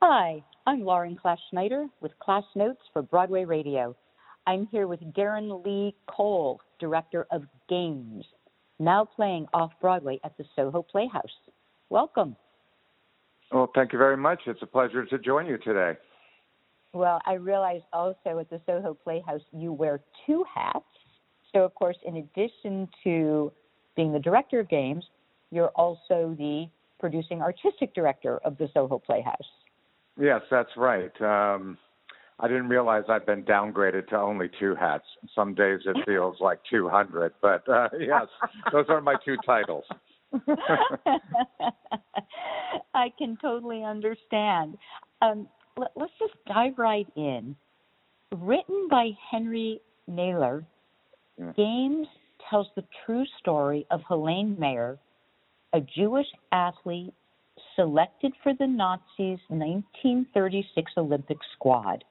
Hi, I'm Lauren Class Schneider with Class Notes for Broadway Radio. I'm here with Darren Lee Cole, Director of Games, now playing off Broadway at the Soho Playhouse. Welcome. Well, thank you very much. It's a pleasure to join you today. Well, I realize also at the Soho Playhouse you wear two hats. So, of course, in addition to being the director of games, you're also the producing artistic director of the Soho Playhouse. Yes, that's right. Um, I didn't realize I'd been downgraded to only two hats. Some days it feels like 200, but uh, yes, those are my two titles. I can totally understand. Um, let, us just dive right in. Written by Henry Naylor, yeah. Games tells the true story of Helene Mayer, a Jewish athlete selected for the Nazis' 1936 Olympic squad.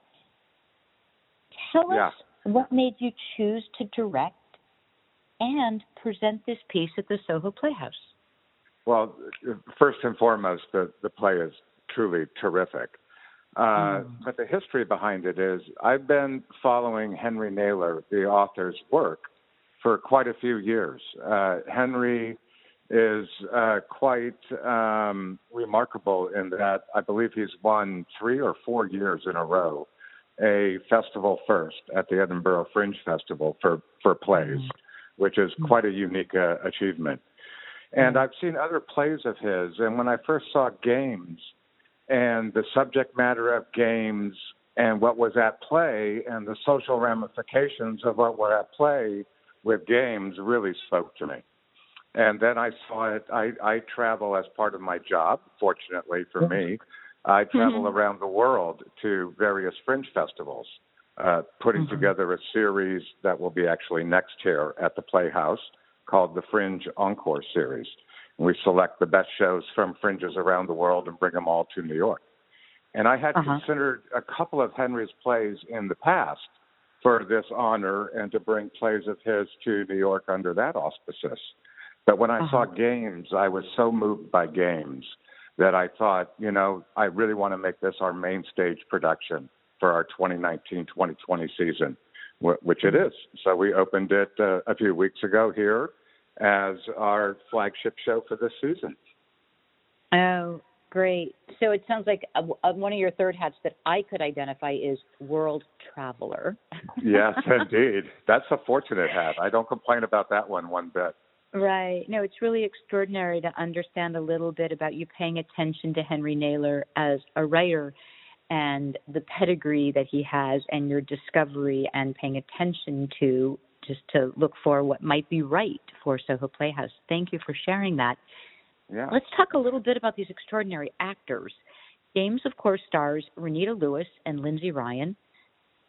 Tell yeah. us what made you choose to direct and present this piece at the Soho Playhouse. Well, first and foremost, the, the play is truly terrific. Uh, mm. But the history behind it is I've been following Henry Naylor, the author's work, for quite a few years. Uh, Henry is uh, quite um, remarkable in that I believe he's won three or four years in a row a festival first at the Edinburgh Fringe Festival for for plays, mm-hmm. which is quite a unique uh, achievement. And mm-hmm. I've seen other plays of his, and when I first saw Games and the subject matter of Games and what was at play and the social ramifications of what were at play with Games really spoke to me. And then I saw it. I, I travel as part of my job, fortunately for me. I travel mm-hmm. around the world to various fringe festivals, uh, putting mm-hmm. together a series that will be actually next here at the Playhouse called the Fringe Encore Series. And we select the best shows from fringes around the world and bring them all to New York. And I had uh-huh. considered a couple of Henry's plays in the past for this honor and to bring plays of his to New York under that auspices. But when I uh-huh. saw games, I was so moved by games that I thought, you know, I really want to make this our main stage production for our 2019 2020 season, which it is. So we opened it uh, a few weeks ago here as our flagship show for this season. Oh, great. So it sounds like uh, uh one of your third hats that I could identify is world traveler. yes, indeed. That's a fortunate hat. I don't complain about that one one bit. Right. No, it's really extraordinary to understand a little bit about you paying attention to Henry Naylor as a writer and the pedigree that he has and your discovery and paying attention to just to look for what might be right for Soho Playhouse. Thank you for sharing that. Yeah. Let's talk a little bit about these extraordinary actors. Games, of course, stars Renita Lewis and Lindsay Ryan.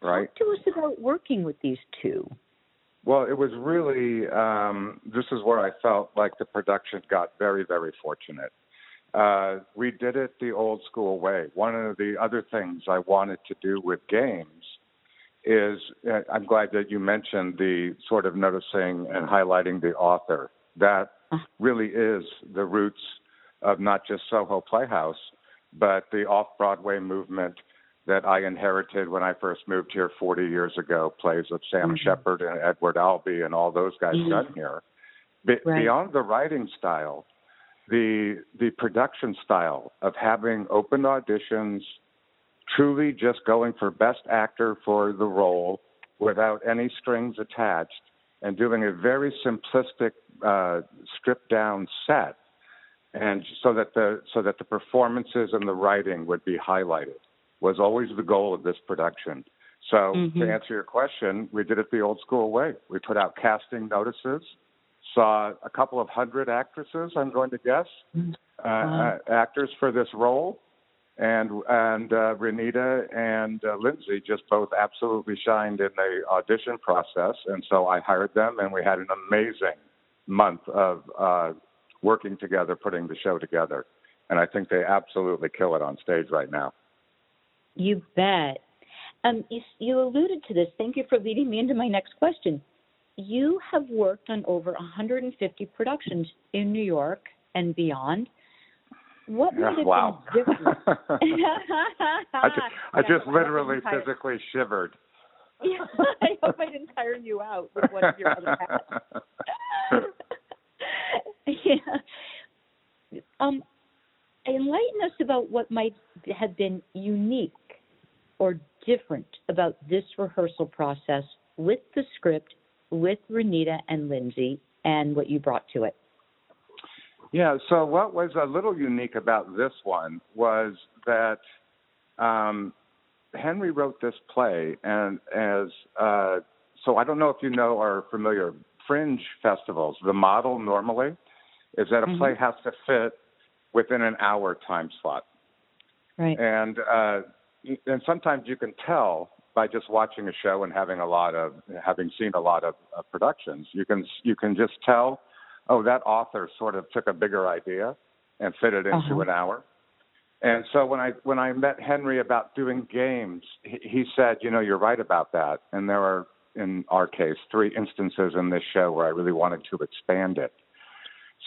Right. Talk to us about working with these two. Well, it was really, um, this is where I felt like the production got very, very fortunate. Uh, we did it the old school way. One of the other things I wanted to do with games is uh, I'm glad that you mentioned the sort of noticing and highlighting the author. That really is the roots of not just Soho Playhouse, but the off Broadway movement that I inherited when I first moved here 40 years ago, plays of Sam mm-hmm. Shepard and Edward Albee and all those guys mm-hmm. done here. Be- right. Beyond the writing style, the the production style of having open auditions, truly just going for best actor for the role without any strings attached, and doing a very simplistic, uh, stripped down set, and so that the so that the performances and the writing would be highlighted was always the goal of this production. So mm-hmm. to answer your question, we did it the old school way. We put out casting notices, saw a couple of hundred actresses, I'm going to guess, mm-hmm. uh, uh, actors for this role, and and uh, Renita and uh, Lindsay just both absolutely shined in the audition process, and so I hired them, and we had an amazing month of uh, working together, putting the show together, and I think they absolutely kill it on stage right now. You bet. Um, you, you alluded to this. Thank you for leading me into my next question. You have worked on over 150 productions in New York and beyond. What would have wow. been different? I just, I just Yeah, literally entire- physically shivered. Yeah, I hope I didn't tire you out with one of your other hats. yeah. Um, enlighten us about what might have been unique or different about this rehearsal process with the script, with Renita and Lindsay, and what you brought to it. Yeah, so what was a little unique about this one was that um, Henry wrote this play, and as uh, so, I don't know if you know or are familiar. Fringe festivals, the model normally is that a Mhm. play has to fit within an hour time slot, Right. and uh, and sometimes you can tell by just watching a show and having a lot of having seen a lot of uh, productions, you can you can just tell, oh, that author sort of took a bigger idea and fit it into Uh-huh. an hour. And so when I when I met Henry about doing games, he, he said, you know, you're right about that. And there are, in our case, three instances in this show where I really wanted to expand it.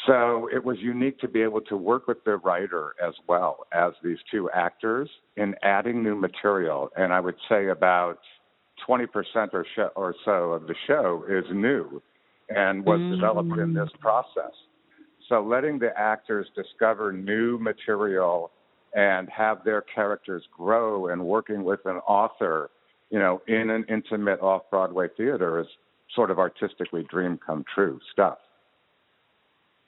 So it was unique to be able to work with the writer as well as these two actors in adding new material. And I would say about 20% or, sh- or so of the show is new and was mm. developed in this process. So letting the actors discover new material and have their characters grow and working with an author, you know, in an intimate off Broadway theater is sort of artistically dream come true stuff.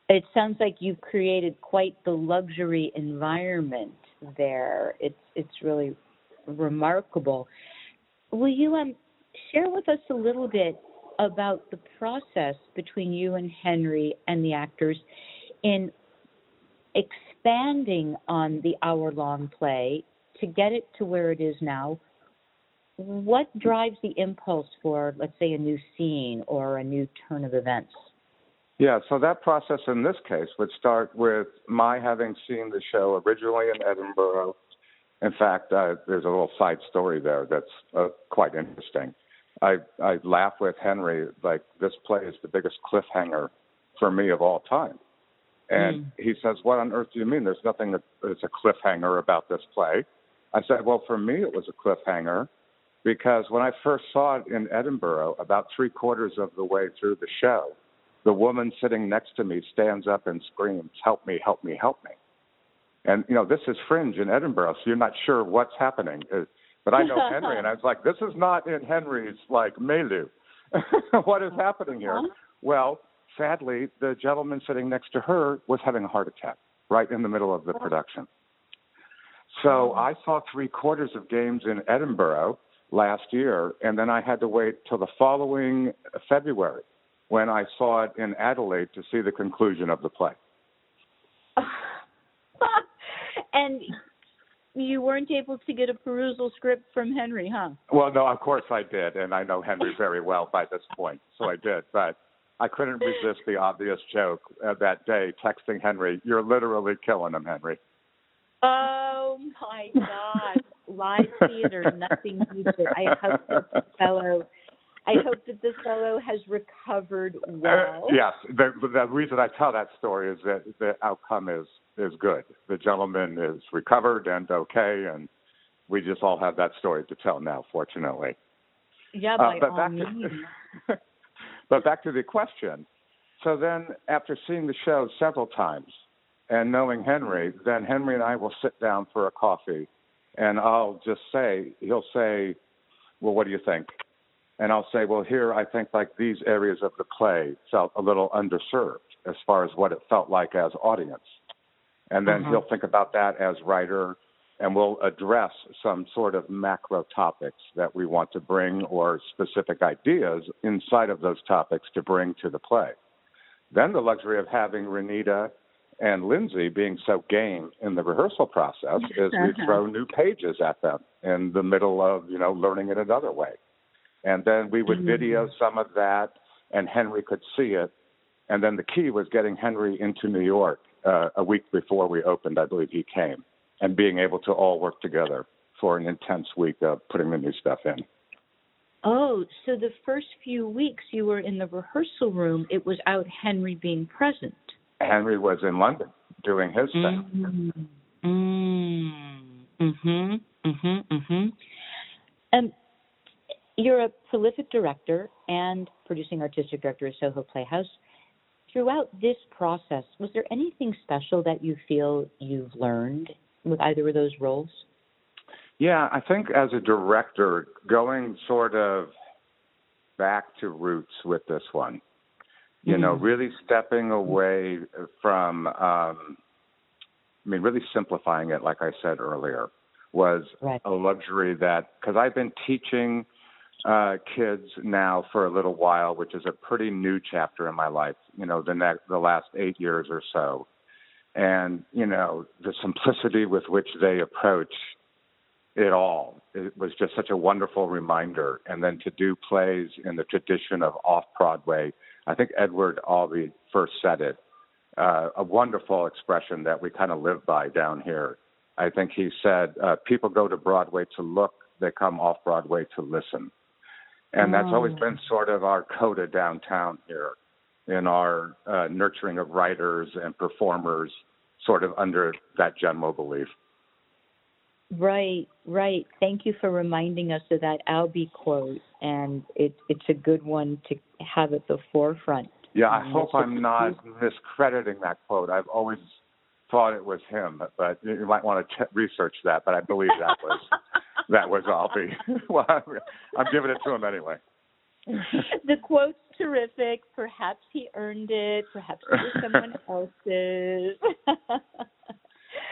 It sounds like you've created quite the luxury environment there. It's it's really remarkable. Will you um share with us a little bit about the process between you and Henry and the actors in expanding on the hour long play to get it to where it is now? What drives the impulse for, let's say, a new scene or a new turn of events? Yeah, so that process in this case would start with my having seen the show originally in Edinburgh. In fact, uh, there's a little side story there that's uh, quite interesting. I I laugh with Henry like this play is the biggest cliffhanger for me of all time, and Mm. he says, "What on earth do you mean? There's nothing that is a cliffhanger about this play." I said, "Well, for me, it was a cliffhanger because when I first saw it in Edinburgh, about three quarters of the way through the show, the woman sitting next to me stands up and screams, "Help me! Help me! Help me!" And you know, this is Fringe in Edinburgh, so you're not sure what's happening. Uh, But I know Henry, and I was like, "This is not in Henry's like milieu. what is happening here?" Uh-huh. Well, sadly, the gentleman sitting next to her was having a heart attack right in the middle of the production. So I saw three quarters of games in Edinburgh last year, and then I had to wait till the following February when I saw it in Adelaide to see the conclusion of the play. and you weren't able to get a perusal script from Henry, huh? Well, no, of course I did, and I know Henry very well by this point, so I did. But I couldn't resist the obvious joke uh, that day, texting Henry, "You're literally killing him, Henry." Oh my God! Live theater, nothing beats it. I that this fellow, I hope that this fellow has recovered well. Uh, yes, the, the reason I tell that story is that the outcome is is good. The gentleman is recovered and okay, and we just all have that story to tell now, fortunately. Yeah, Uh, but all back means. to but back to the question. So then, after seeing the show several times and knowing Henry, then Henry and I will sit down for a coffee, and I'll just say, he'll say, "Well, what do you think?" And I'll say, "Well, here I think like these areas of the play felt a little underserved as far as what it felt like as audience." And then Uh-huh. he'll think about that as writer, and we'll address some sort of macro topics that we want to bring or specific ideas inside of those topics to bring to the play. Then the luxury of having Renita and Lindsay being so game in the rehearsal process is we throw new pages at them in the middle of, you know, learning it another way. And then we would Mhm. video some of that and Henry could see it. And then the key was getting Henry into New York uh, a week before we opened, I believe he came, and being able to all work together for an intense week of putting the new stuff in. Oh, so the first few weeks you were in the rehearsal room, it was out Henry being present. Henry was in London doing his thing. Mm-hmm. Mm-hmm. Mm-hmm. Mm-hmm. Um, you're a prolific director and producing artistic director of Soho Playhouse. Throughout this process, was there anything special that you feel you've learned with either of those roles? Yeah, I think as a director, going sort of back to roots with this one, you mm-hmm. know, really stepping away from, um, I mean, really simplifying it, like I said earlier, was right. a luxury that, because I've been teaching uh, kids now for a little while, which is a pretty new chapter in my life, you know, the, next, the last eight years or so. And, you know, the simplicity with which they approach it all. It was just such a wonderful reminder. And then to do plays in the tradition of off Broadway, I think Edward Albee first said it. Uh, a wonderful expression that we kind of live by down here. I think he said, uh, "People go to Broadway to look; they come off Broadway to listen," and that's always mm. been sort of our coda downtown here, in our uh, nurturing of writers and performers, sort of under that general belief. Right, right. Thank you for reminding us of that Albee quote, and it, it's a good one to have at the forefront. Yeah, I hope I'm not miscrediting that quote. I've always thought it was him, but you might want to ch- research that. But I believe that was that was Albee. well, I'm giving it to him anyway. the quote's terrific. Perhaps he earned it. Perhaps it was someone else's.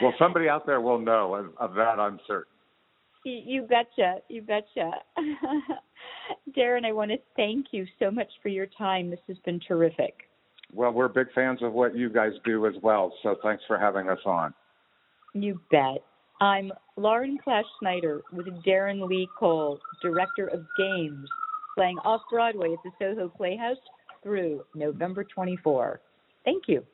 well, somebody out there will know of, of that. I'm certain. You betcha. You betcha. Darren, I want to thank you so much for your time. This has been terrific. Well, we're big fans of what you guys do as well, so thanks for having us on. You bet. I'm Lauren Class Schneider with Darren Lee Cole, Director of Games, playing off Broadway at the Soho Playhouse through November 24. Thank you.